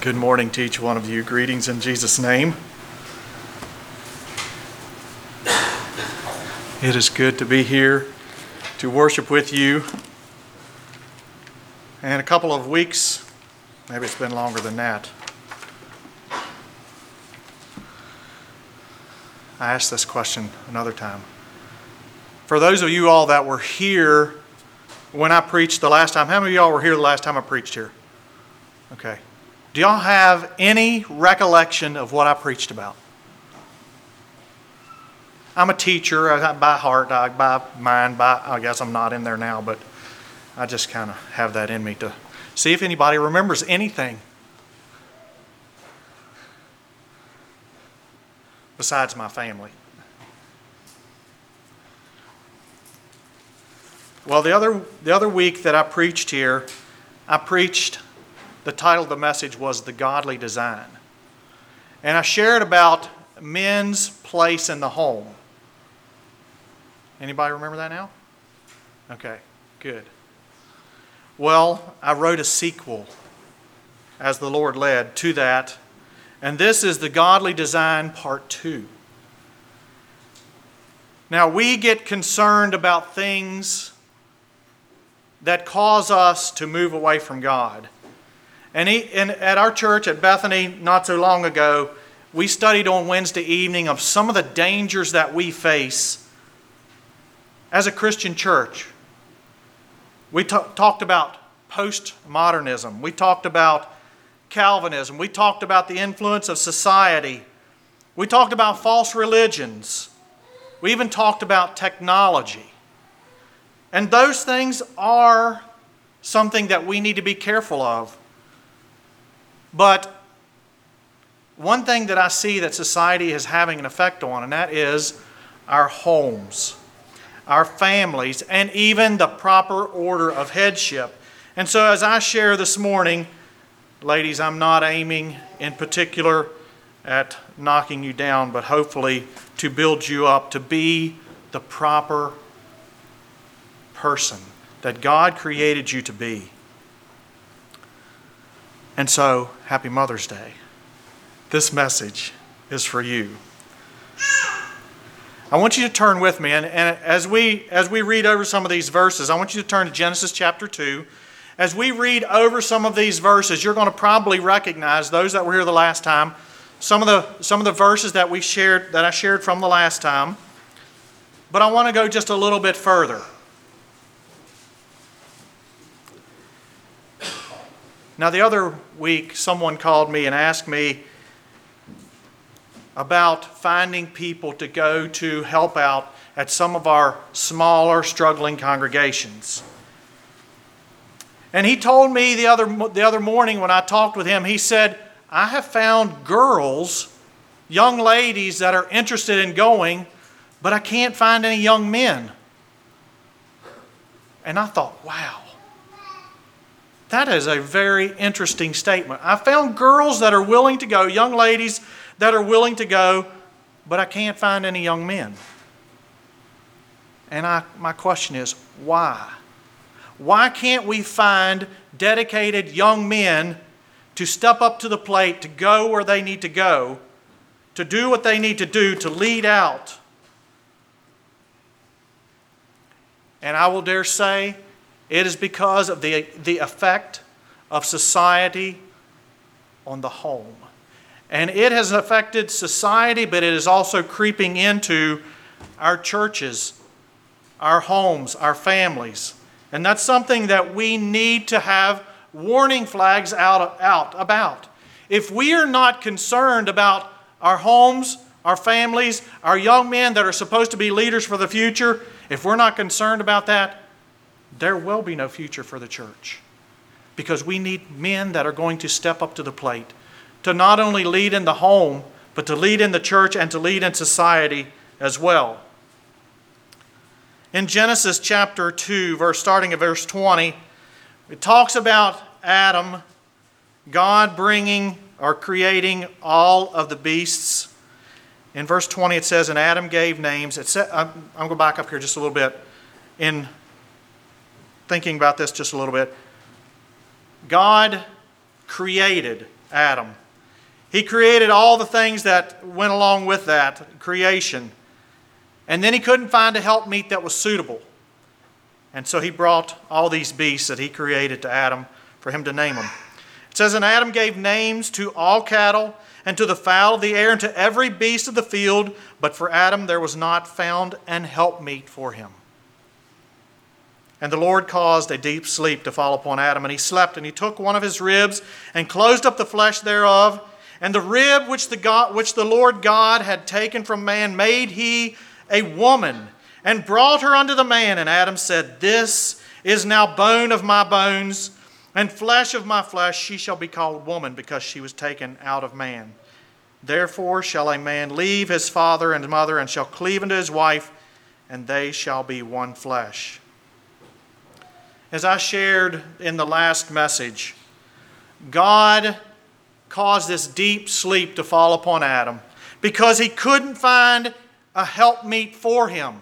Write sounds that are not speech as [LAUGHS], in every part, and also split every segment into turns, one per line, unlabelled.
Good morning to each one of you. Greetings in Jesus' name. It is good to be here to worship with you. And a couple of weeks, maybe it's been longer than that. I asked this question another time. For those of you all that were here when I preached the last time, how many of y'all were here the last time I preached here? Okay. Do y'all have any recollection of what I preached about? I'm a teacher by heart, by mind, by I guess I'm not in there now, but I just kind of have that in me to see if anybody remembers anything besides my family. Well, the other, the other week that I preached here, I preached, the title of the message was The Godly Design. And I shared about men's place in the home. Anybody remember that now? Okay, good. Well, I wrote a sequel as the Lord led to that. And this is the Godly Design Part 2. Now, we get concerned about things that cause us to move away from God. And, he, and at our church at Bethany, not so long ago, we studied on Wednesday evening of some of the dangers that we face as a Christian church. We t- talked about postmodernism. We talked about Calvinism. We talked about the influence of society. We talked about false religions. We even talked about technology. And those things are something that we need to be careful of. But one thing that I see that society is having an effect on, and that is our homes, our families, and even the proper order of headship. And so, as I share this morning, ladies, I'm not aiming in particular at knocking you down, but hopefully to build you up to be the proper person that God created you to be. And so, happy Mother's Day. This message is for you. I want you to turn with me, and, and, as, we, as we read over some of these verses, I want you to turn to Genesis chapter 2. As we read over some of these verses, you're going to probably recognize those that were here the last time, some of the, some of the verses that we shared, that I shared from the last time. But I want to go just a little bit further. Now, the other week, someone called me and asked me about finding people to go to help out at some of our smaller, struggling congregations. And he told me the other, the other morning when I talked with him, he said, I have found girls, young ladies that are interested in going, but I can't find any young men. And I thought, wow. That is a very interesting statement. I found girls that are willing to go, young ladies that are willing to go, but I can't find any young men. And I, my question is, why? Why can't we find dedicated young men to step up to the plate, to go where they need to go, to do what they need to do, to lead out? And I will dare say, it is because of the, the effect of society on the home. And it has affected society, but it is also creeping into our churches, our homes, our families. And that's something that we need to have warning flags out, out about. If we are not concerned about our homes, our families, our young men that are supposed to be leaders for the future, if we're not concerned about that, there will be no future for the church. Because we need men that are going to step up to the plate, to not only lead in the home, but to lead in the church and to lead in society as well. In Genesis chapter 2, verse starting at verse 20, it talks about Adam, God bringing or creating all of the beasts. In verse 20, it says, And Adam gave names. It said, I'm, I'm going to back up here just a little bit. In thinking about this just a little bit. God created Adam. He created all the things that went along with that creation. And then he couldn't find a helpmeet that was suitable. And so he brought all these beasts that he created to Adam for him to name them. It says, And Adam gave names to all cattle, and to the fowl of the air, and to every beast of the field. But for Adam there was not found an helpmeet for him. And the Lord caused a deep sleep to fall upon Adam, and he slept, and he took one of his ribs, and closed up the flesh thereof. And the rib which the, God, which the Lord God had taken from man made he a woman, and brought her unto the man. And Adam said, This is now bone of my bones and flesh of my flesh. She shall be called woman, because she was taken out of man. Therefore shall a man leave his father and mother, and shall cleave unto his wife, and they shall be one flesh. As I shared in the last message, God caused this deep sleep to fall upon Adam because he couldn't find a helpmeet for him.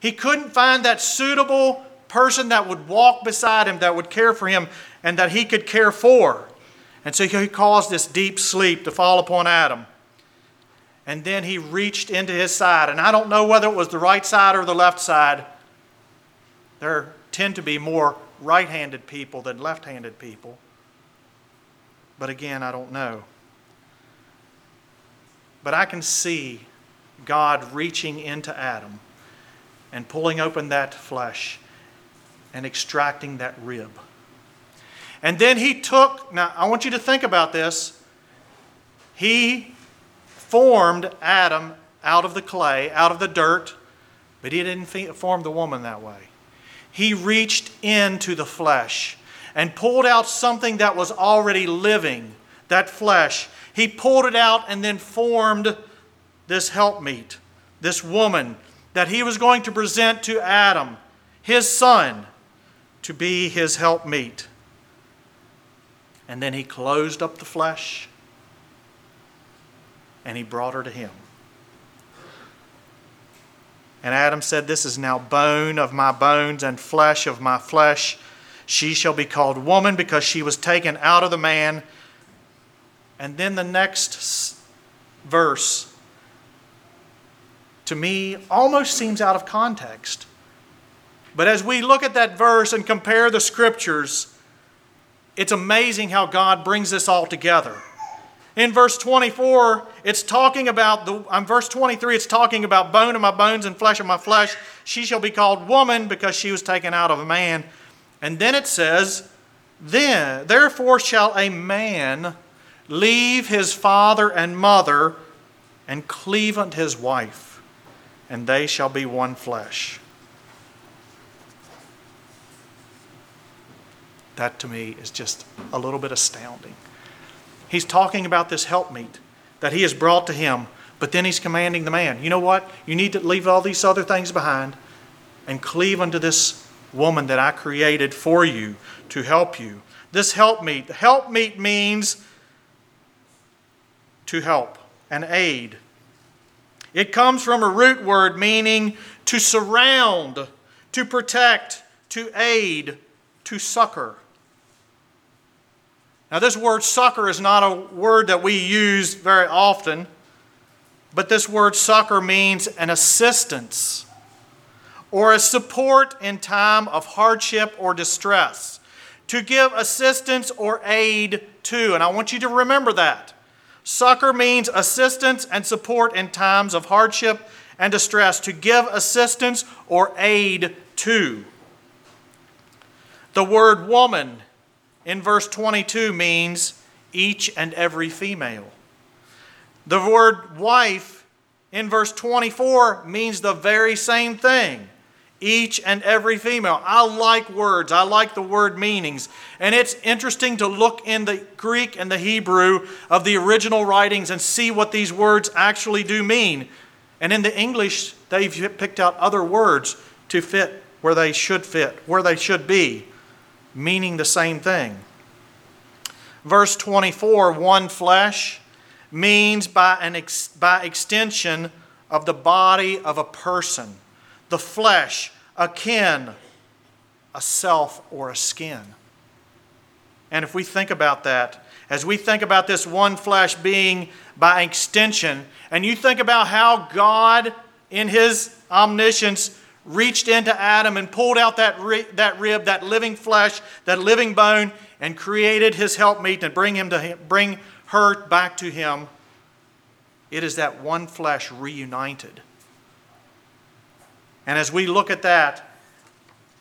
He couldn't find that suitable person that would walk beside him, that would care for him, and that he could care for. And so he caused this deep sleep to fall upon Adam. And then he reached into his side. And I don't know whether it was the right side or the left side. There tend to be more right handed people than left handed people. But again, I don't know. But I can see God reaching into Adam and pulling open that flesh and extracting that rib. And then he took, now I want you to think about this. He formed Adam out of the clay, out of the dirt, but he didn't form the woman that way. He reached into the flesh and pulled out something that was already living, that flesh. He pulled it out and then formed this helpmeet, this woman that he was going to present to Adam, his son, to be his helpmeet. And then he closed up the flesh and he brought her to him. And Adam said, This is now bone of my bones and flesh of my flesh. She shall be called woman because she was taken out of the man. And then the next verse, to me, almost seems out of context. But as we look at that verse and compare the scriptures, it's amazing how God brings this all together. In verse 24, it's talking about the on verse 23, it's talking about bone of my bones and flesh of my flesh. She shall be called woman because she was taken out of a man. And then it says, Then therefore shall a man leave his father and mother and cleave unto his wife, and they shall be one flesh. That to me is just a little bit astounding. He's talking about this helpmeet that he has brought to him, but then he's commanding the man, you know what? You need to leave all these other things behind and cleave unto this woman that I created for you to help you. This helpmeet, helpmeet means to help and aid. It comes from a root word meaning to surround, to protect, to aid, to succor. Now, this word succor is not a word that we use very often, but this word succor means an assistance or a support in time of hardship or distress. To give assistance or aid to. And I want you to remember that. Succor means assistance and support in times of hardship and distress. To give assistance or aid to. The word woman in verse 22 means each and every female. The word wife in verse 24 means the very same thing each and every female. I like words, I like the word meanings. And it's interesting to look in the Greek and the Hebrew of the original writings and see what these words actually do mean. And in the English, they've picked out other words to fit where they should fit, where they should be meaning the same thing. Verse 24, one flesh, means by, an ex- by extension of the body of a person, the flesh, a kin, a self, or a skin. And if we think about that, as we think about this one flesh being by extension, and you think about how God, in His omniscience, reached into Adam and pulled out that, ri- that rib, that living flesh, that living bone, and created his helpmeet and bring, him to him, bring her back to him. It is that one flesh reunited. And as we look at that,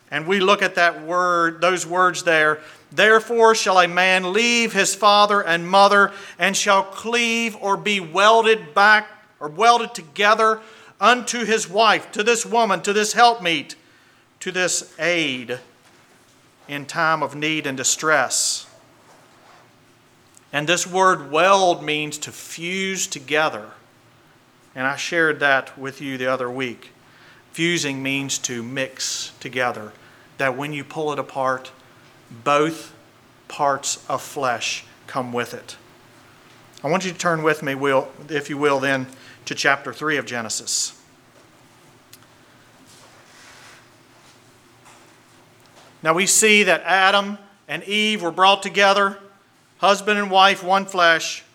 and we look at that word, those words there, therefore shall a man leave his father and mother and shall cleave or be welded back or welded together unto his wife, to this woman, to this helpmeet, to this aid in time of need and distress. And this word weld means to fuse together. And I shared that with you the other week. Fusing means to mix together, that when you pull it apart, both parts of flesh come with it. I want you to turn with me, will, if you will, then to chapter 3 of Genesis. Now we see that Adam and Eve were brought together, husband and wife, one flesh,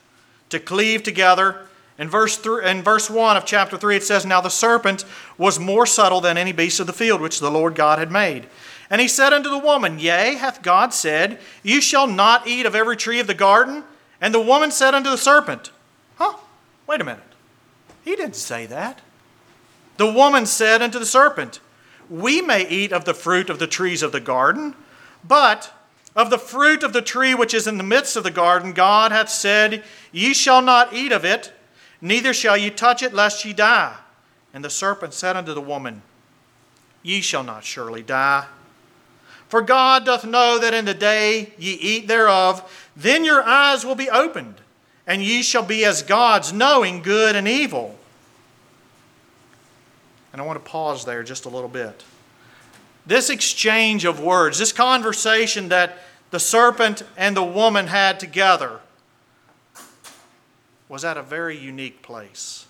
to cleave together. In verse, three, in verse 1 of chapter 3, it says, Now the serpent was more subtle than any beast of the field which the Lord God had made. And he said unto the woman, Yea, hath God said, You shall not eat of every tree of the garden? And the woman said unto the serpent, Huh? Wait a minute. He didn't say that. The woman said unto the serpent, We may eat of the fruit of the trees of the garden, but of the fruit of the tree which is in the midst of the garden, God hath said, Ye shall not eat of it, neither shall ye touch it, lest ye die. And the serpent said unto the woman, Ye shall not surely die. For God doth know that in the day ye eat thereof, then your eyes will be opened, and ye shall be as gods, knowing good and evil. And I want to pause there just a little bit. This exchange of words, this conversation that the serpent and the woman had together, was at a very unique place.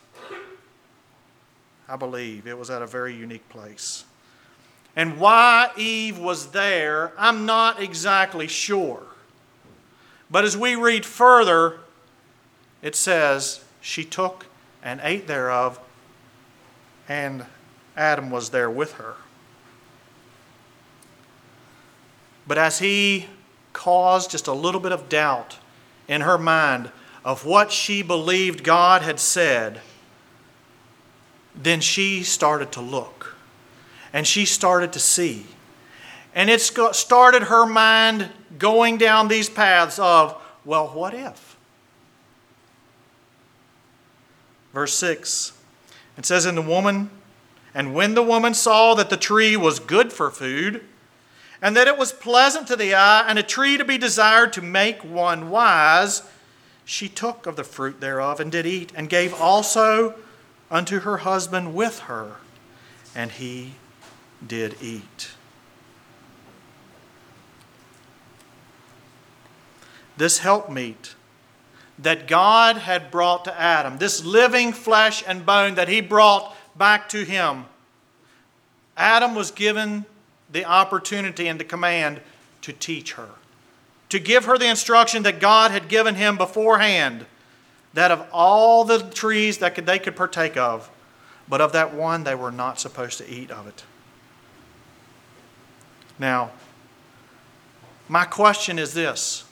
I believe it was at a very unique place. And why Eve was there, I'm not exactly sure. But as we read further, it says, She took and ate thereof, and Adam was there with her. But as he caused just a little bit of doubt in her mind of what she believed God had said, then she started to look and she started to see. And it started her mind going down these paths of, well, what if? Verse 6 it says, In the woman, and when the woman saw that the tree was good for food, and that it was pleasant to the eye, and a tree to be desired to make one wise, she took of the fruit thereof and did eat, and gave also unto her husband with her, and he did eat. This helpmeet that God had brought to Adam, this living flesh and bone that he brought back to him, Adam was given the opportunity and the command to teach her, to give her the instruction that God had given him beforehand that of all the trees that could, they could partake of, but of that one they were not supposed to eat of it. Now, my question is this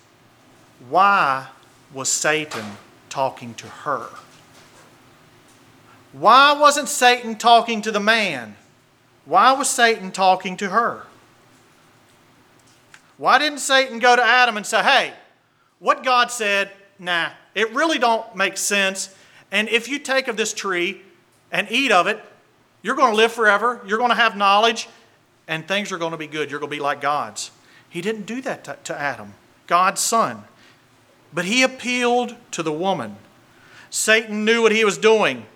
why was Satan talking to her? Why wasn't Satan talking to the man? Why was Satan talking to her? Why didn't Satan go to Adam and say, "Hey, what God said, nah, it really don't make sense. And if you take of this tree and eat of it, you're going to live forever. You're going to have knowledge, and things are going to be good. You're going to be like God's." He didn't do that to, to Adam, God's son. But he appealed to the woman. Satan knew what he was doing.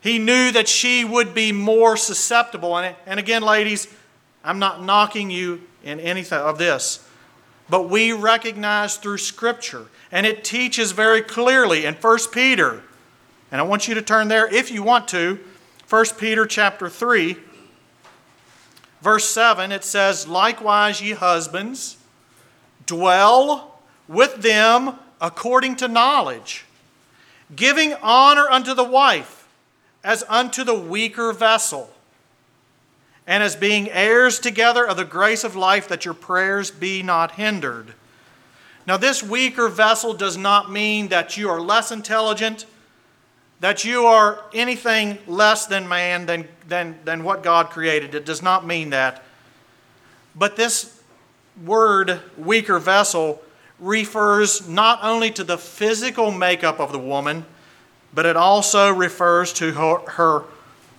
He knew that she would be more susceptible. And, again, ladies, I'm not knocking you in anything of this. But we recognize through Scripture, and it teaches very clearly in 1 Peter, and I want you to turn there if you want to, 1 Peter chapter 3, verse 7, it says, Likewise, ye husbands, dwell with them according to knowledge, giving honor unto the wife as unto the weaker vessel, and as being heirs together of the grace of life, that your prayers be not hindered. Now, this weaker vessel does not mean that you are less intelligent, that you are anything less than man, than, than, than what God created. It does not mean that. But this word, weaker vessel, refers not only to the physical makeup of the woman, but it also refers to her, her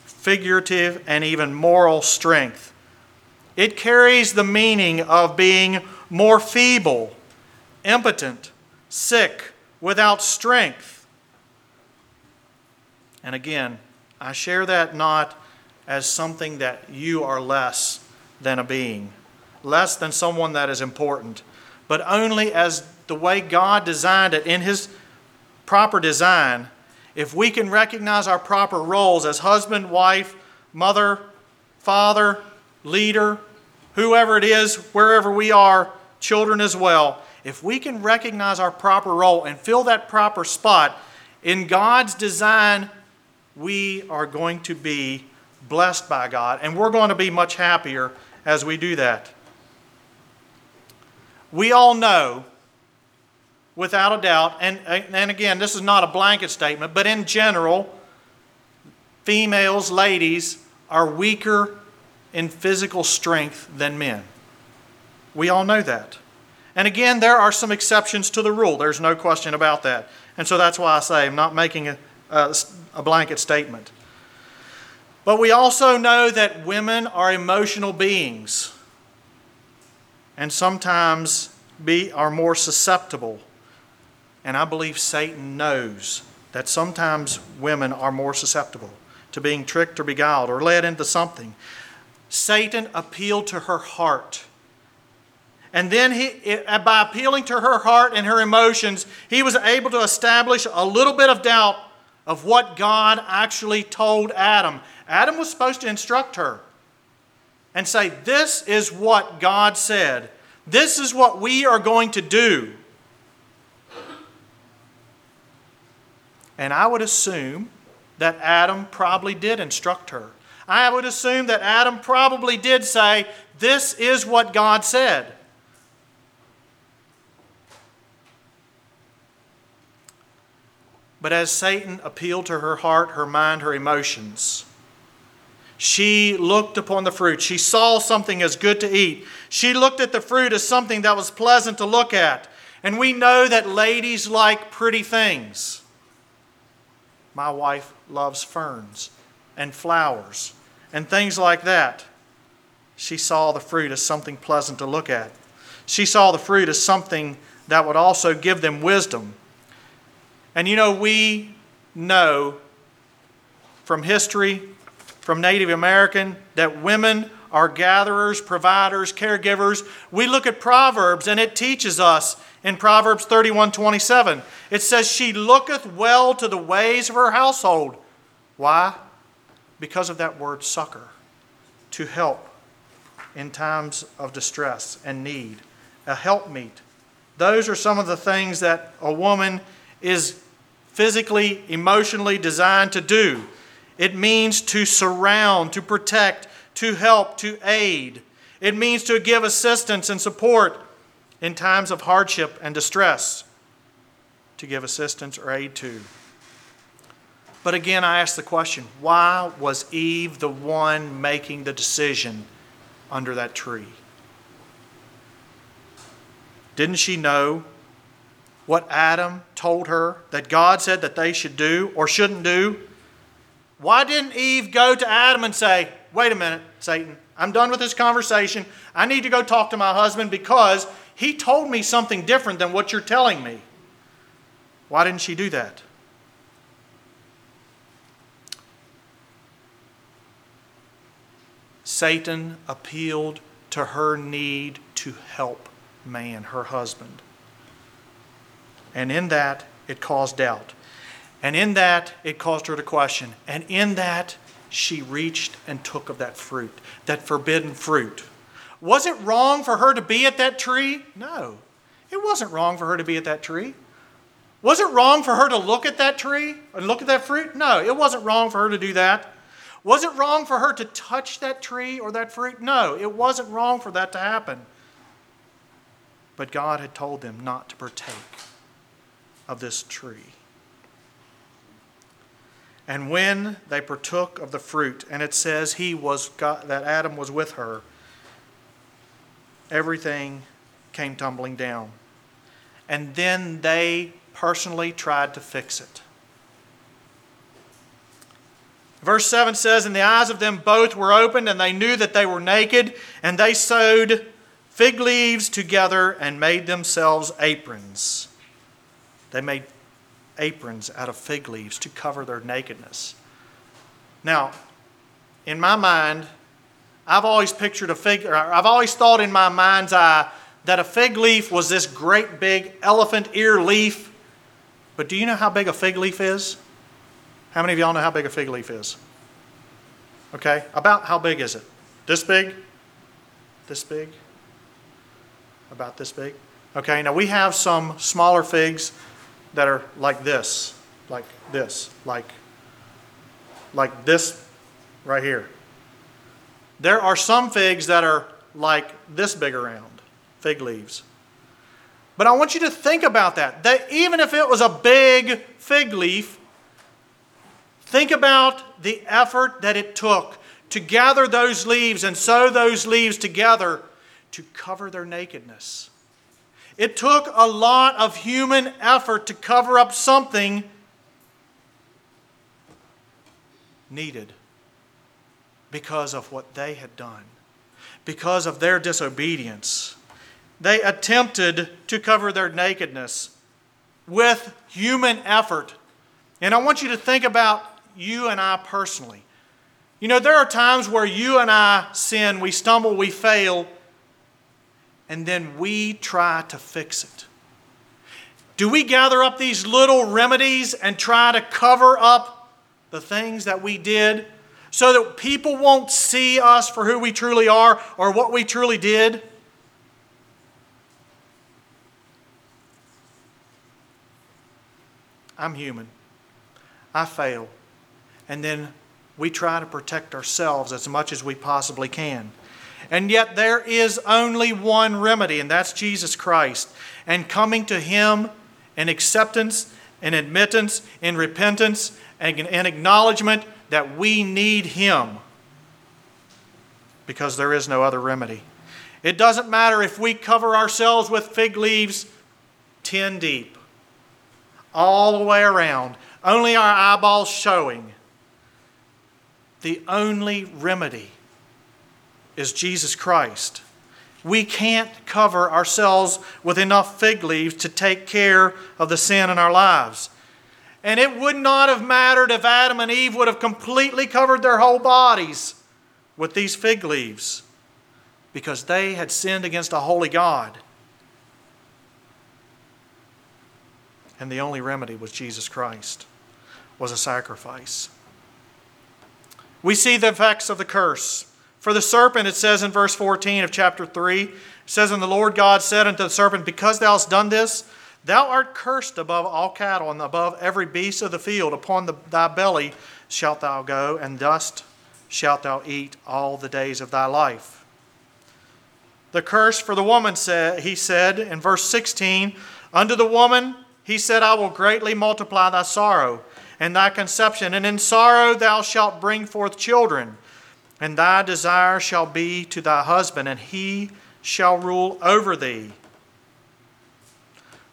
figurative and even moral strength. It carries the meaning of being more feeble, impotent, sick, without strength. And again, I share that not as something that you are less than a being, less than someone that is important, but only as the way God designed it in His proper design. If we can recognize our proper roles as husband, wife, mother, father, leader, whoever it is, wherever we are, children as well, if we can recognize our proper role and fill that proper spot in God's design, we are going to be blessed by God, and we're going to be much happier as we do that. We all know, without a doubt, and, and again, this is not a blanket statement, but in general, females, ladies, are weaker in physical strength than men. We all know that. And again, there are some exceptions to the rule. There's no question about that. And so that's why I say I'm not making a, a, a blanket statement. But we also know that women are emotional beings and sometimes be, are more susceptible. And I believe Satan knows that sometimes women are more susceptible to being tricked or beguiled or led into something. Satan appealed to her heart. And then he, by appealing to her heart and her emotions, he was able to establish a little bit of doubt of what God actually told Adam. Adam was supposed to instruct her and say, This is what God said. This is what we are going to do. And I would assume that Adam probably did instruct her. I would assume that Adam probably did say, This is what God said. But as Satan appealed to her heart, her mind, her emotions, she looked upon the fruit. She saw something as good to eat. She looked at the fruit as something that was pleasant to look at. And we know that ladies like pretty things. My wife loves ferns and flowers and things like that. She saw the fruit as something pleasant to look at. She saw the fruit as something that would also give them wisdom. And you know, we know from history from Native American that women are gatherers, providers, caregivers. We look at Proverbs and it teaches us in Proverbs 31 27. It says, She looketh well to the ways of her household. Why? Because of that word succor, to help in times of distress and need, a helpmeet. Those are some of the things that a woman is physically, emotionally designed to do. It means to surround, to protect, to help, to aid. It means to give assistance and support in times of hardship and distress, to give assistance or aid to. But again, I ask the question why was Eve the one making the decision under that tree? Didn't she know what Adam told her that God said that they should do or shouldn't do? Why didn't Eve go to Adam and say, Wait a minute, Satan, I'm done with this conversation. I need to go talk to my husband because he told me something different than what you're telling me? Why didn't she do that? Satan appealed to her need to help man, her husband. And in that, it caused doubt. And in that, it caused her to question. And in that, she reached and took of that fruit, that forbidden fruit. Was it wrong for her to be at that tree? No. It wasn't wrong for her to be at that tree. Was it wrong for her to look at that tree and look at that fruit? No, it wasn't wrong for her to do that. Was it wrong for her to touch that tree or that fruit? No, it wasn't wrong for that to happen. But God had told them not to partake of this tree. And when they partook of the fruit, and it says he was that Adam was with her, everything came tumbling down. And then they personally tried to fix it. Verse 7 says, And the eyes of them both were opened, and they knew that they were naked, and they sewed fig leaves together and made themselves aprons. They made aprons out of fig leaves to cover their nakedness. Now, in my mind, I've always pictured a fig, I've always thought in my mind's eye that a fig leaf was this great big elephant ear leaf. But do you know how big a fig leaf is? How many of y'all know how big a fig leaf is? Okay, about how big is it? This big? This big? About this big? Okay, now we have some smaller figs that are like this, like this, like like this right here. There are some figs that are like this big around, fig leaves. But I want you to think about that. That even if it was a big fig leaf, think about the effort that it took to gather those leaves and sew those leaves together to cover their nakedness. It took a lot of human effort to cover up something needed because of what they had done, because of their disobedience. They attempted to cover their nakedness with human effort. And I want you to think about you and I personally. You know, there are times where you and I sin, we stumble, we fail, and then we try to fix it. Do we gather up these little remedies and try to cover up the things that we did so that people won't see us for who we truly are or what we truly did? I'm human. I fail. And then we try to protect ourselves as much as we possibly can. And yet there is only one remedy, and that's Jesus Christ. And coming to Him in acceptance, in admittance, in repentance, and in acknowledgement that we need Him because there is no other remedy. It doesn't matter if we cover ourselves with fig leaves 10 deep, all the way around, only our eyeballs showing. The only remedy is Jesus Christ. We can't cover ourselves with enough fig leaves to take care of the sin in our lives. And it would not have mattered if Adam and Eve would have completely covered their whole bodies with these fig leaves because they had sinned against a holy God. And the only remedy was Jesus Christ, was a sacrifice. We see the effects of the curse. For the serpent, it says in verse 14 of chapter 3, it says, And the Lord God said unto the serpent, Because thou hast done this, thou art cursed above all cattle and above every beast of the field. Upon the, thy belly shalt thou go, and dust shalt thou eat all the days of thy life. The curse for the woman, said, he said in verse 16, Unto the woman, he said, I will greatly multiply thy sorrow and thy conception, and in sorrow thou shalt bring forth children. And thy desire shall be to thy husband, and he shall rule over thee.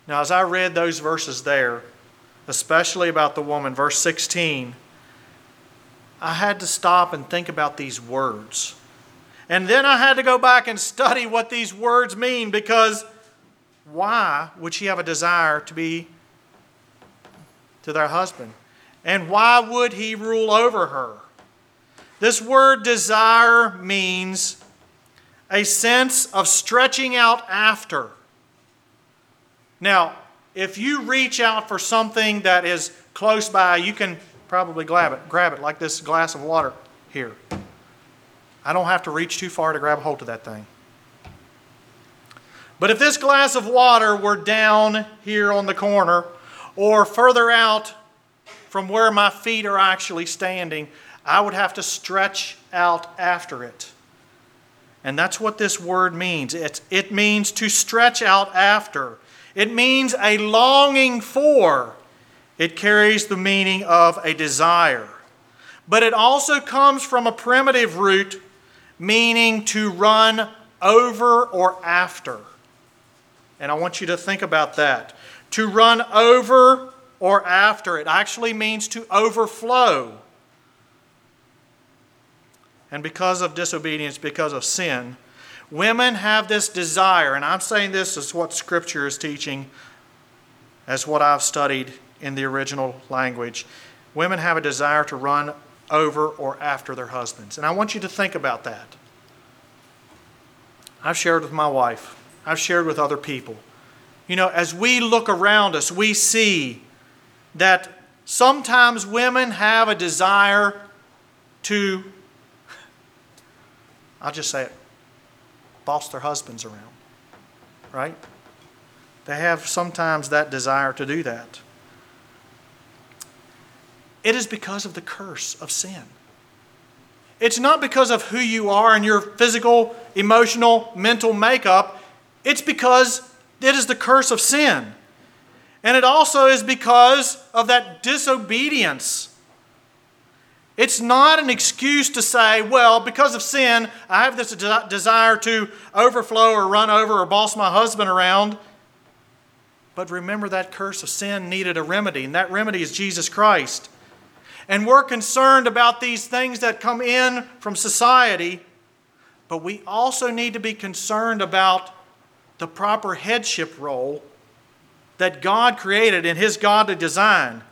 Now, as I read those verses there, especially about the woman, verse 16, I had to stop and think about these words. And then I had to go back and study what these words mean because why would she have a desire to be to their husband? And why would he rule over her? This word desire means a sense of stretching out after. Now, if you reach out for something that is close by, you can probably grab it, grab it like this glass of water here. I don't have to reach too far to grab a hold of that thing. But if this glass of water were down here on the corner or further out from where my feet are actually standing, I would have to stretch out after it. And that's what this word means. It, it means to stretch out after, it means a longing for. It carries the meaning of a desire. But it also comes from a primitive root meaning to run over or after. And I want you to think about that. To run over or after, it actually means to overflow. And because of disobedience, because of sin, women have this desire, and I'm saying this is what Scripture is teaching, as what I've studied in the original language. Women have a desire to run over or after their husbands. And I want you to think about that. I've shared with my wife, I've shared with other people. You know, as we look around us, we see that sometimes women have a desire to, I'll just say it, boss their husbands around, right? They have sometimes that desire to do that. It is because of the curse of sin. It's not because of who you are and your physical, emotional, mental makeup. It's because it is the curse of sin. And it also is because of that disobedience. It's not an excuse to say, well, because of sin, I have this de- desire to overflow or run over or boss my husband around. But remember that curse of sin needed a remedy, and that remedy is Jesus Christ. And we're concerned about these things that come in from society, but we also need to be concerned about the proper headship role that God created in His godly design.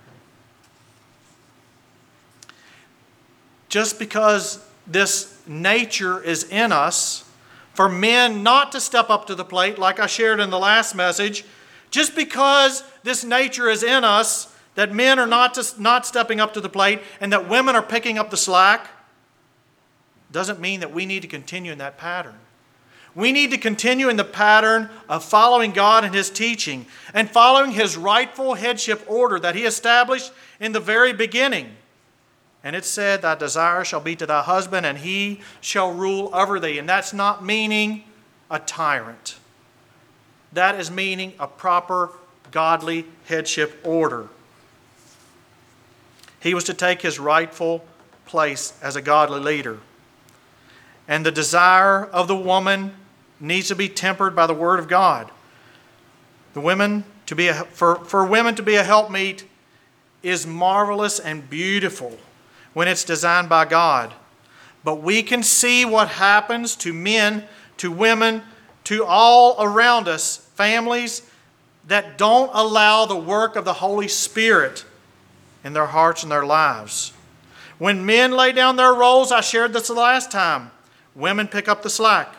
Just because this nature is in us, for men not to step up to the plate, like I shared in the last message, just because this nature is in us, that men are not, just, not stepping up to the plate and that women are picking up the slack doesn't mean that we need to continue in that pattern. We need to continue in the pattern of following God and His teaching and following His rightful headship order that He established in the very beginning. And it said, Thy desire shall be to thy husband, and he shall rule over thee. And that's not meaning a tyrant, that is meaning a proper godly headship order. He was to take his rightful place as a godly leader. And the desire of the woman needs to be tempered by the Word of God. The women to be a, for, for women to be a helpmeet is marvelous and beautiful when it's designed by God. But we can see what happens to men, to women, to all around us, families that don't allow the work of the Holy Spirit in their hearts and their lives. When men lay down their roles, I shared this the last time, women pick up the slack.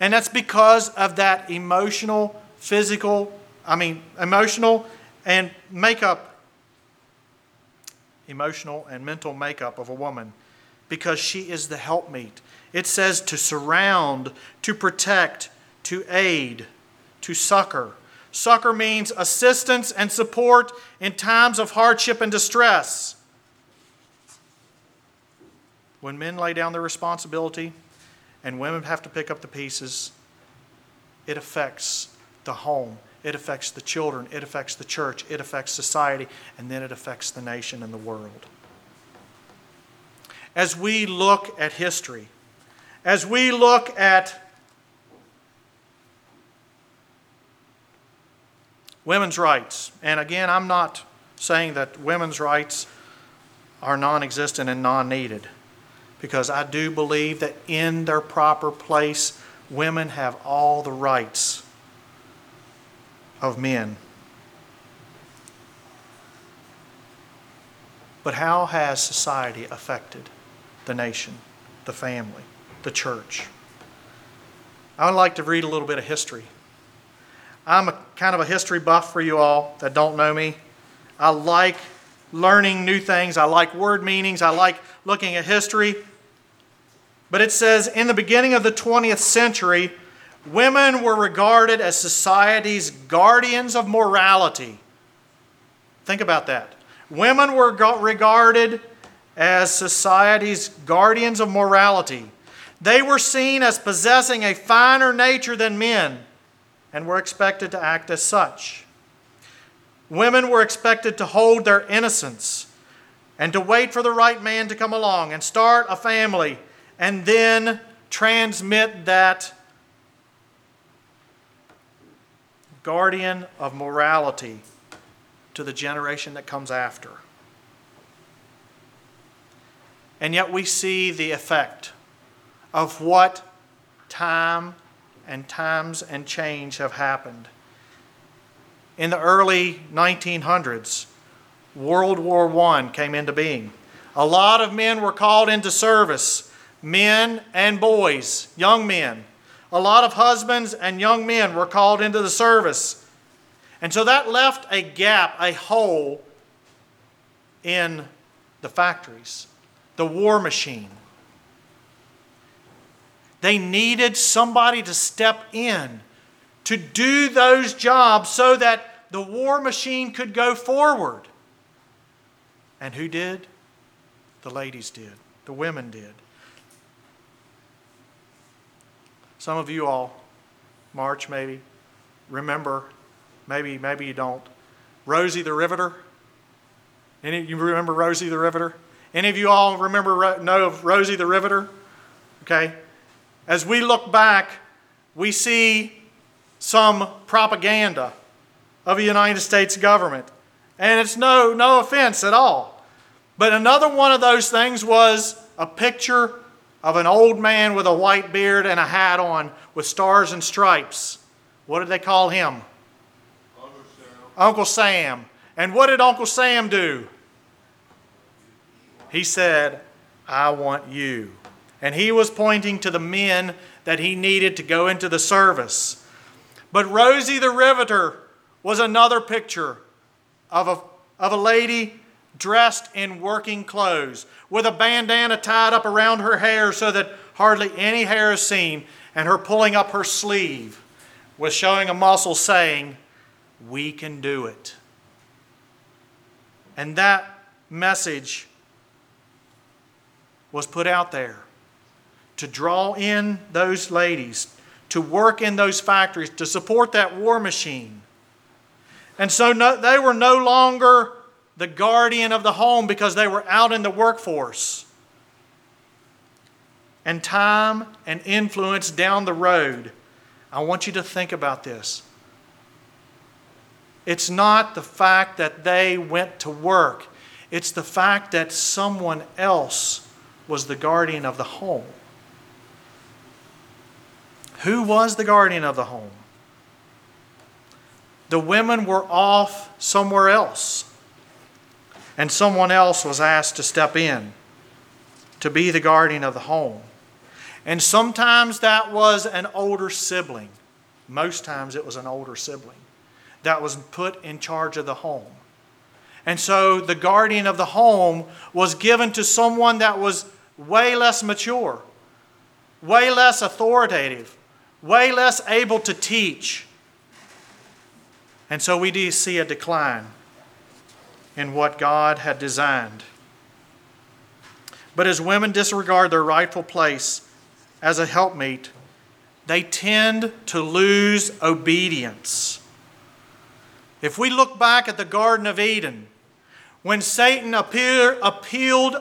And that's because of that emotional, physical, I mean, emotional and makeup, emotional and mental makeup of a woman, because she is the helpmeet. It says to surround, to protect, to aid, to succor. Succor means assistance and support in times of hardship and distress. When men lay down their responsibility and women have to pick up the pieces, it affects the home, it affects the children, it affects the church, it affects society, and then it affects the nation and the world. As we look at history, as we look at Women's rights. And again, I'm not saying that women's rights are non existent and non needed, because I do believe that in their proper place, women have all the rights of men. But how has society affected the nation, the family, the church? I would like to read a little bit of history I'm a kind of a history buff for you all that don't know me. I like learning new things. I like word meanings. I like looking at history. But it says in the beginning of the 20th century, women were regarded as society's guardians of morality. Think about that. Women were regarded as society's guardians of morality. They were seen as possessing a finer nature than men and were expected to act as such. Women were expected to hold their innocence and to wait for the right man to come along and start a family and then transmit that guardian of morality to the generation that comes after. And yet we see the effect of what time and times and change have happened. In the early 1900s, World War I came into being. A lot of men were called into service, men and boys, young men. A lot of husbands and young men were called into the service. And so that left a gap, a hole in the factories, the war machine. They needed somebody to step in to do those jobs so that the war machine could go forward. And who did? The ladies did, the women did. Some of you all, March maybe, remember, maybe, maybe you don't, Rosie the Riveter. Any you remember Rosie the Riveter? Any of you all remember, know of Rosie the Riveter? Okay. As we look back, we see some propaganda of the United States government. And it's no, no offense at all. But another one of those things was a picture of an old man with a white beard and a hat on with stars and stripes. What did they call him?
Uncle Sam.
Uncle Sam. And what did Uncle Sam do? He said, I want you. And he was pointing to the men that he needed to go into the service. But Rosie the Riveter was another picture of a, of a lady dressed in working clothes with a bandana tied up around her hair so that hardly any hair is seen, and her pulling up her sleeve was showing a muscle saying, We can do it. And that message was put out there to draw in those ladies, to work in those factories, to support that war machine. And so no, they were no longer the guardian of the home because they were out in the workforce. And time and influence down the road. I want you to think about this. It's not the fact that they went to work, it's the fact that someone else was the guardian of the home. Who was the guardian of the home? The women were off somewhere else and someone else was asked to step in to be the guardian of the home. And sometimes that was an older sibling. Most times it was an older sibling that was put in charge of the home. And so the guardian of the home was given to someone that was way less mature, way less authoritative, way less able to teach. And so we do see a decline in what God had designed. But as women disregard their rightful place as a helpmeet, they tend to lose obedience. If we look back at the Garden of Eden, when Satan appear, appealed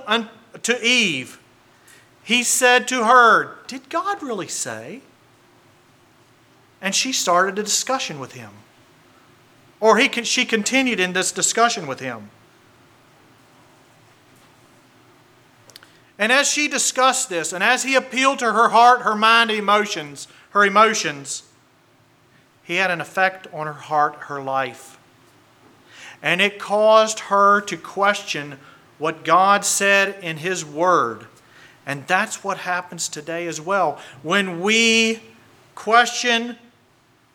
to Eve, he said to her, Did God really say? And she started a discussion with him. Or he, she continued in this discussion with him. And as she discussed this, and as he appealed to her heart, her mind, emotions, her emotions, he had an effect on her heart, her life. And it caused her to question what God said in His Word. And that's what happens today as well. When we question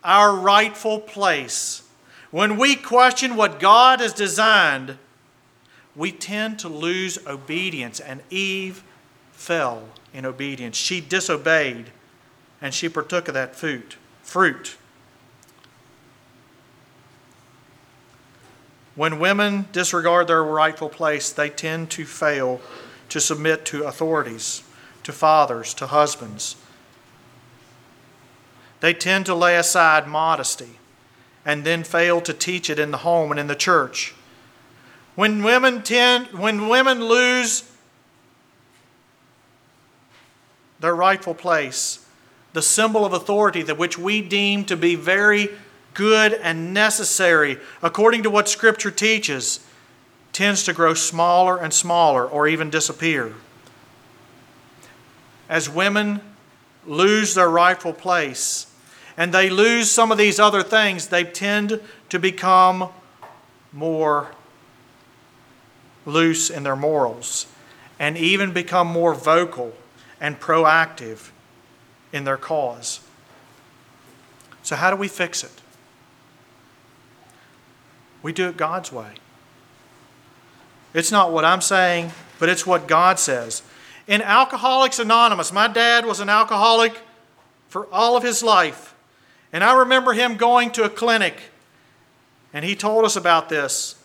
our rightful place, when we question what God has designed, we tend to lose obedience. And Eve fell in obedience. She disobeyed and she partook of that fruit. fruit. When women disregard their rightful place, they tend to fail to submit to authorities, to fathers, to husbands. They tend to lay aside modesty and then fail to teach it in the home and in the church. When women tend when women lose their rightful place, the symbol of authority that which we deem to be very good and necessary according to what scripture teaches tends to grow smaller and smaller or even disappear. As women lose their rightful place and they lose some of these other things, they tend to become more loose in their morals and even become more vocal and proactive in their cause. So, how do we fix it? We do it God's way. It's not what I'm saying, but it's what God says. In Alcoholics Anonymous, my dad was an alcoholic for all of his life. And I remember him going to a clinic, and he told us about this.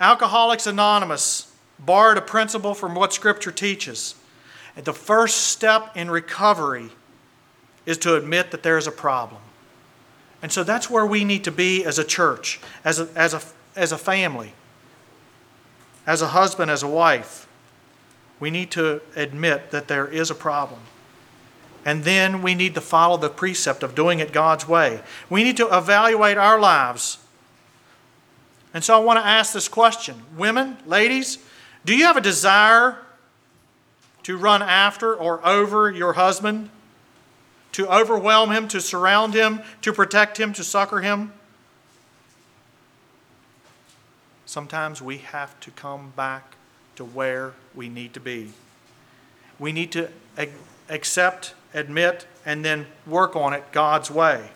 Alcoholics Anonymous borrowed a principle from what Scripture teaches. The first step in recovery is to admit that there is a problem. And so that's where we need to be as a church, as a, as a, as a family, as a husband, as a wife. We need to admit that there is a problem. And then we need to follow the precept of doing it God's way. We need to evaluate our lives and so I want to ask this question Women, ladies, do you have a desire to run after or over your husband? To overwhelm him, to surround him, to protect him, to succor him? Sometimes we have to come back to where we need to be. We need to accept, admit, and then work on it God's way.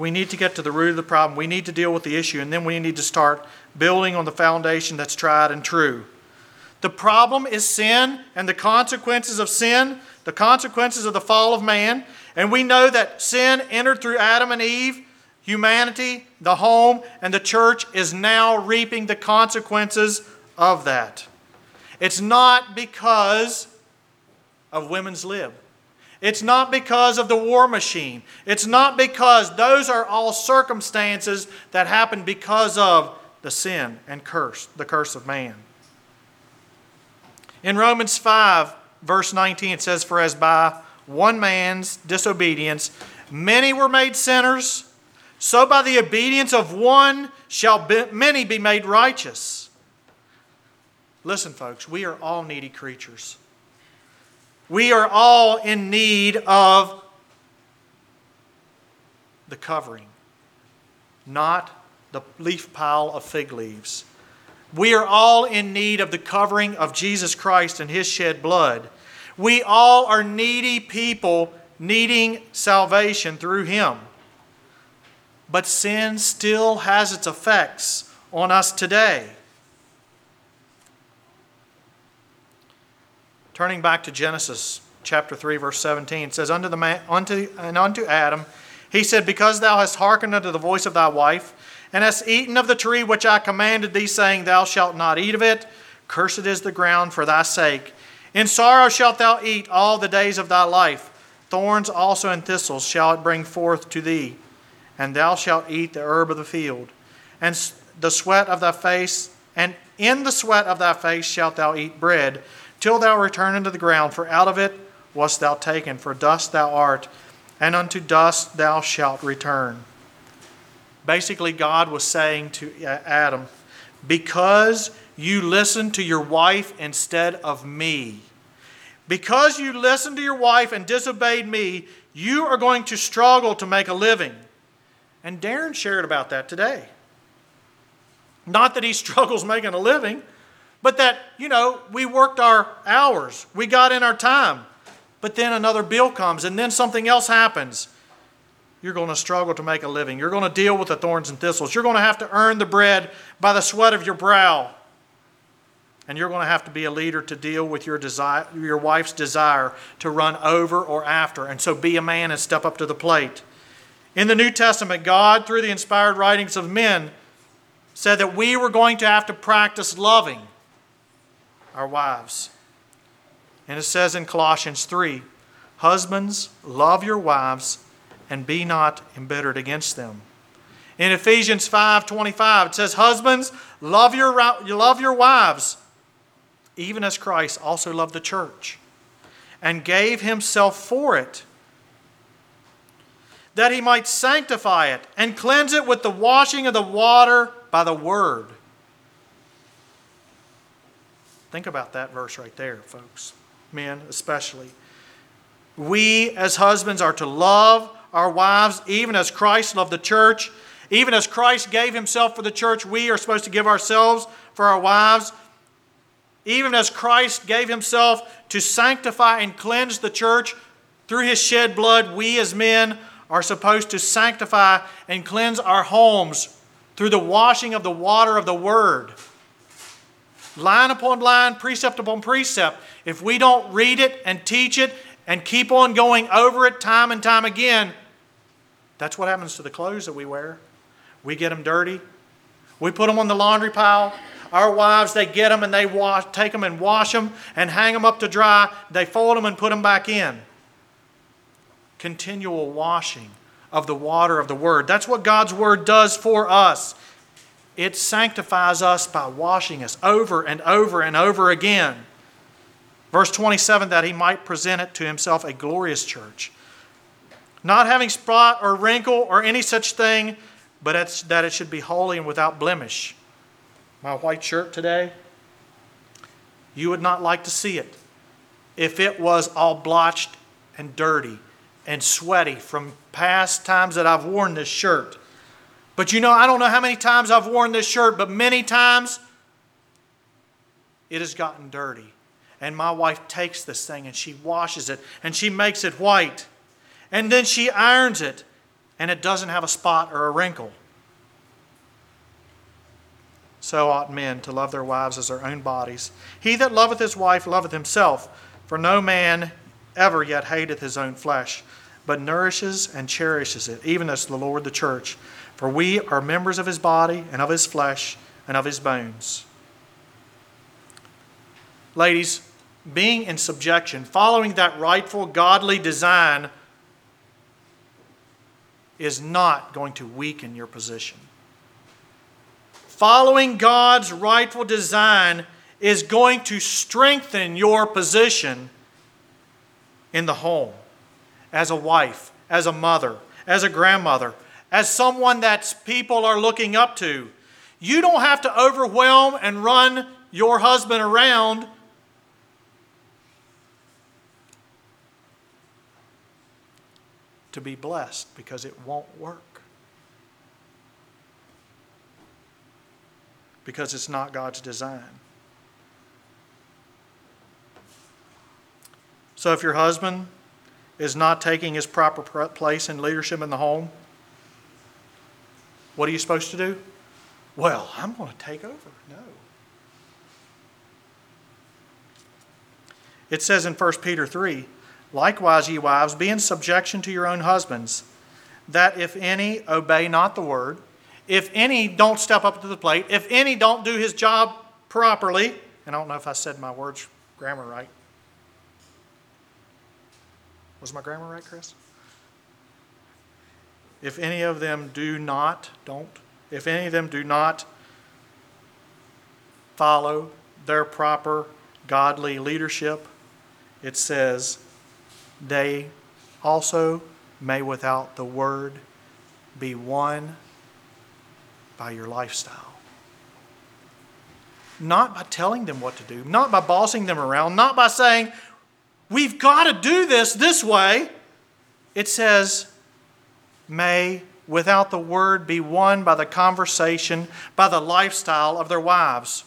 We need to get to the root of the problem. We need to deal with the issue, and then we need to start building on the foundation that's tried and true. The problem is sin and the consequences of sin, the consequences of the fall of man. And we know that sin entered through Adam and Eve. Humanity, the home, and the church is now reaping the consequences of that. It's not because of women's lib. It's not because of the war machine. It's not because those are all circumstances that happen because of the sin and curse, the curse of man. In Romans 5, verse 19, it says, For as by one man's disobedience many were made sinners, so by the obedience of one shall be, many be made righteous. Listen, folks, we are all needy creatures. We are all in need of the covering, not the leaf pile of fig leaves. We are all in need of the covering of Jesus Christ and His shed blood. We all are needy people needing salvation through Him. But sin still has its effects on us today. Turning back to Genesis chapter 3, verse 17, it says, unto the man, unto, And unto Adam he said, Because thou hast hearkened unto the voice of thy wife, and hast eaten of the tree which I commanded thee, saying, Thou shalt not eat of it, cursed is the ground for thy sake. In sorrow shalt thou eat all the days of thy life. Thorns also and thistles shall it bring forth to thee, and thou shalt eat the herb of the field. And the sweat of thy face, and in the sweat of thy face shalt thou eat bread till thou return unto the ground, for out of it wast thou taken, for dust thou art, and unto dust thou shalt return. Basically, God was saying to uh, Adam, Because you listened to your wife instead of me, because you listened to your wife and disobeyed me, you are going to struggle to make a living. And Darren shared about that today. Not that he [LAUGHS] struggles making a living, but that, you know, we worked our hours, we got in our time, but then another bill comes and then something else happens. You're going to struggle to make a living. You're going to deal with the thorns and thistles. You're going to have to earn the bread by the sweat of your brow. and you're going to have to be a leader to deal with your desire, your wife's desire to run over or after. And so be a man and step up to the plate. In the New Testament, God, through the inspired writings of men, said that we were going to have to practice loving our wives. And it says in Colossians 3 Husbands, love your wives and be not embittered against them. In Ephesians 5:25 it says husbands love your love your wives even as Christ also loved the church and gave himself for it that he might sanctify it and cleanse it with the washing of the water by the word. Think about that verse right there, folks. Men especially. We as husbands are to love our wives even as Christ loved the church. Even as Christ gave himself for the church, we are supposed to give ourselves for our wives. Even as Christ gave himself to sanctify and cleanse the church through his shed blood, we as men are supposed to sanctify and cleanse our homes through the washing of the water of the Word. Line upon line, precept upon precept. If we don't read it and teach it and keep on going over it time and time again, that's what happens to the clothes that we wear. We get them dirty. We put them on the laundry pile. Our wives, they get them and they wash, take them and wash them and hang them up to dry. They fold them and put them back in. Continual washing of the water of the Word. That's what God's Word does for us. It sanctifies us by washing us over and over and over again. Verse 27 that he might present it to himself a glorious church not having spot or wrinkle or any such thing, but that it should be holy and without blemish. My white shirt today, you would not like to see it if it was all blotched and dirty and sweaty from past times that I've worn this shirt. But you know, I don't know how many times I've worn this shirt, but many times it has gotten dirty. And my wife takes this thing and she washes it and she makes it white and then she irons it, and it doesn't have a spot or a wrinkle. So ought men to love their wives as their own bodies. He that loveth his wife loveth himself, for no man ever yet hateth his own flesh, but nourishes and cherishes it, even as the Lord the church. For we are members of his body, and of his flesh, and of his bones. Ladies, being in subjection, following that rightful godly design is not going to weaken your position. Following God's rightful design is going to strengthen your position in the home as a wife, as a mother, as a grandmother, as someone that people are looking up to. You don't have to overwhelm and run your husband around to be blessed because it won't work. Because it's not God's design. So if your husband is not taking his proper place in leadership in the home, what are you supposed to do? Well, I'm going to take over. No. It says in 1 Peter 3 Likewise, ye wives, be in subjection to your own husbands, that if any obey not the word, if any don't step up to the plate, if any don't do his job properly, and I don't know if I said my words grammar right. Was my grammar right, Chris? If any of them do not, don't, if any of them do not follow their proper godly leadership, it says, they also may, without the word, be won by your lifestyle. Not by telling them what to do, not by bossing them around, not by saying, we've got to do this this way. It says, may, without the word, be won by the conversation, by the lifestyle of their wives.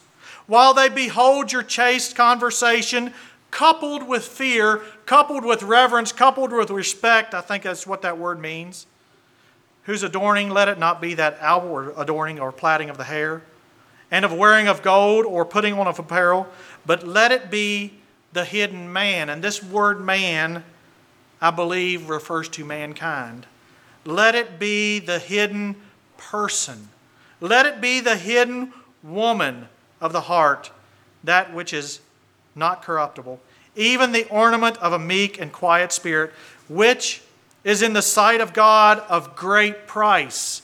While they behold your chaste conversation, coupled with fear, coupled with reverence, coupled with respect. I think that's what that word means. Whose adorning, let it not be that outward adorning or plaiting of the hair, and of wearing of gold or putting on of apparel, but let it be the hidden man. And this word man, I believe, refers to mankind. Let it be the hidden person. Let it be the hidden woman of the heart, that which is not corruptible, even the ornament of a meek and quiet spirit, which is in the sight of God of great price.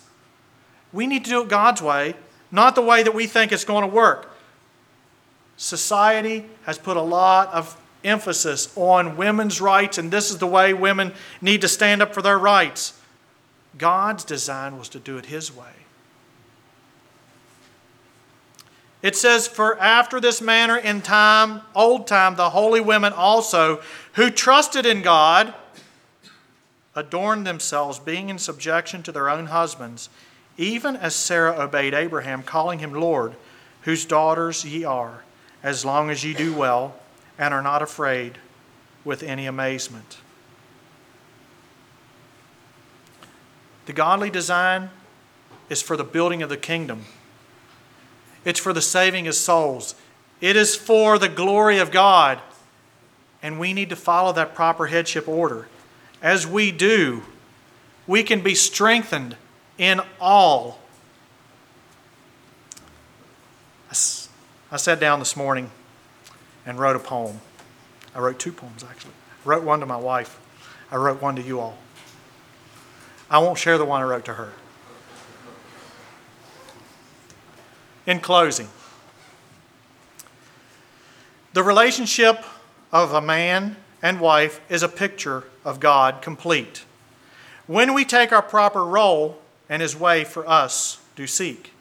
We need to do it God's way, not the way that we think it's going to work. Society has put a lot of emphasis on women's rights, and this is the way women need to stand up for their rights. God's design was to do it His way. It says, For after this manner in time, old time, the holy women also, who trusted in God, adorned themselves, being in subjection to their own husbands, even as Sarah obeyed Abraham, calling him Lord, whose daughters ye are, as long as ye do well, and are not afraid with any amazement. The godly design is for the building of the kingdom. It's for the saving of souls. It is for the glory of God. And we need to follow that proper headship order. As we do, we can be strengthened in all. I sat down this morning and wrote a poem. I wrote two poems, actually. I wrote one to my wife, I wrote one to you all. I won't share the one I wrote to her. In closing, the relationship of a man and wife is a picture of God complete. When we take our proper role and his way for us do seek.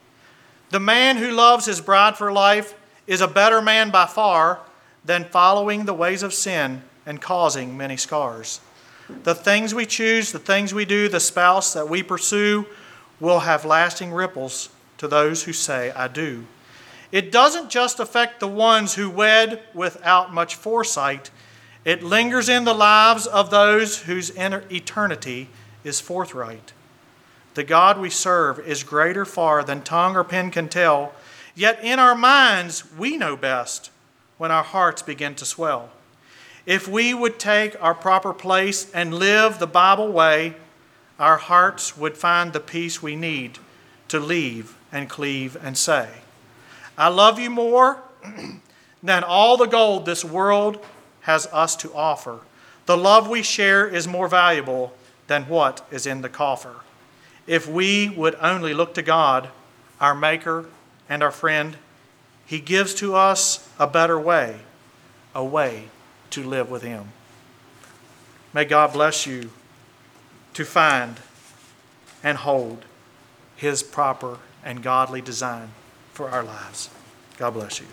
The man who loves his bride for life is a better man by far than following the ways of sin and causing many scars. The things we choose, the things we do, the spouse that we pursue will have lasting ripples to those who say, I do. It doesn't just affect the ones who wed without much foresight, it lingers in the lives of those whose inner eternity is forthright. The God we serve is greater far than tongue or pen can tell, yet in our minds we know best when our hearts begin to swell. If we would take our proper place and live the Bible way, our hearts would find the peace we need to leave and cleave and say, I love you more [CLEARS THROAT] than all the gold this world has us to offer. The love we share is more valuable than what is in the coffer. If we would only look to God, our Maker and our friend, He gives to us a better way, a way to live with Him. May God bless you to find and hold His proper and godly design for our lives. God bless you.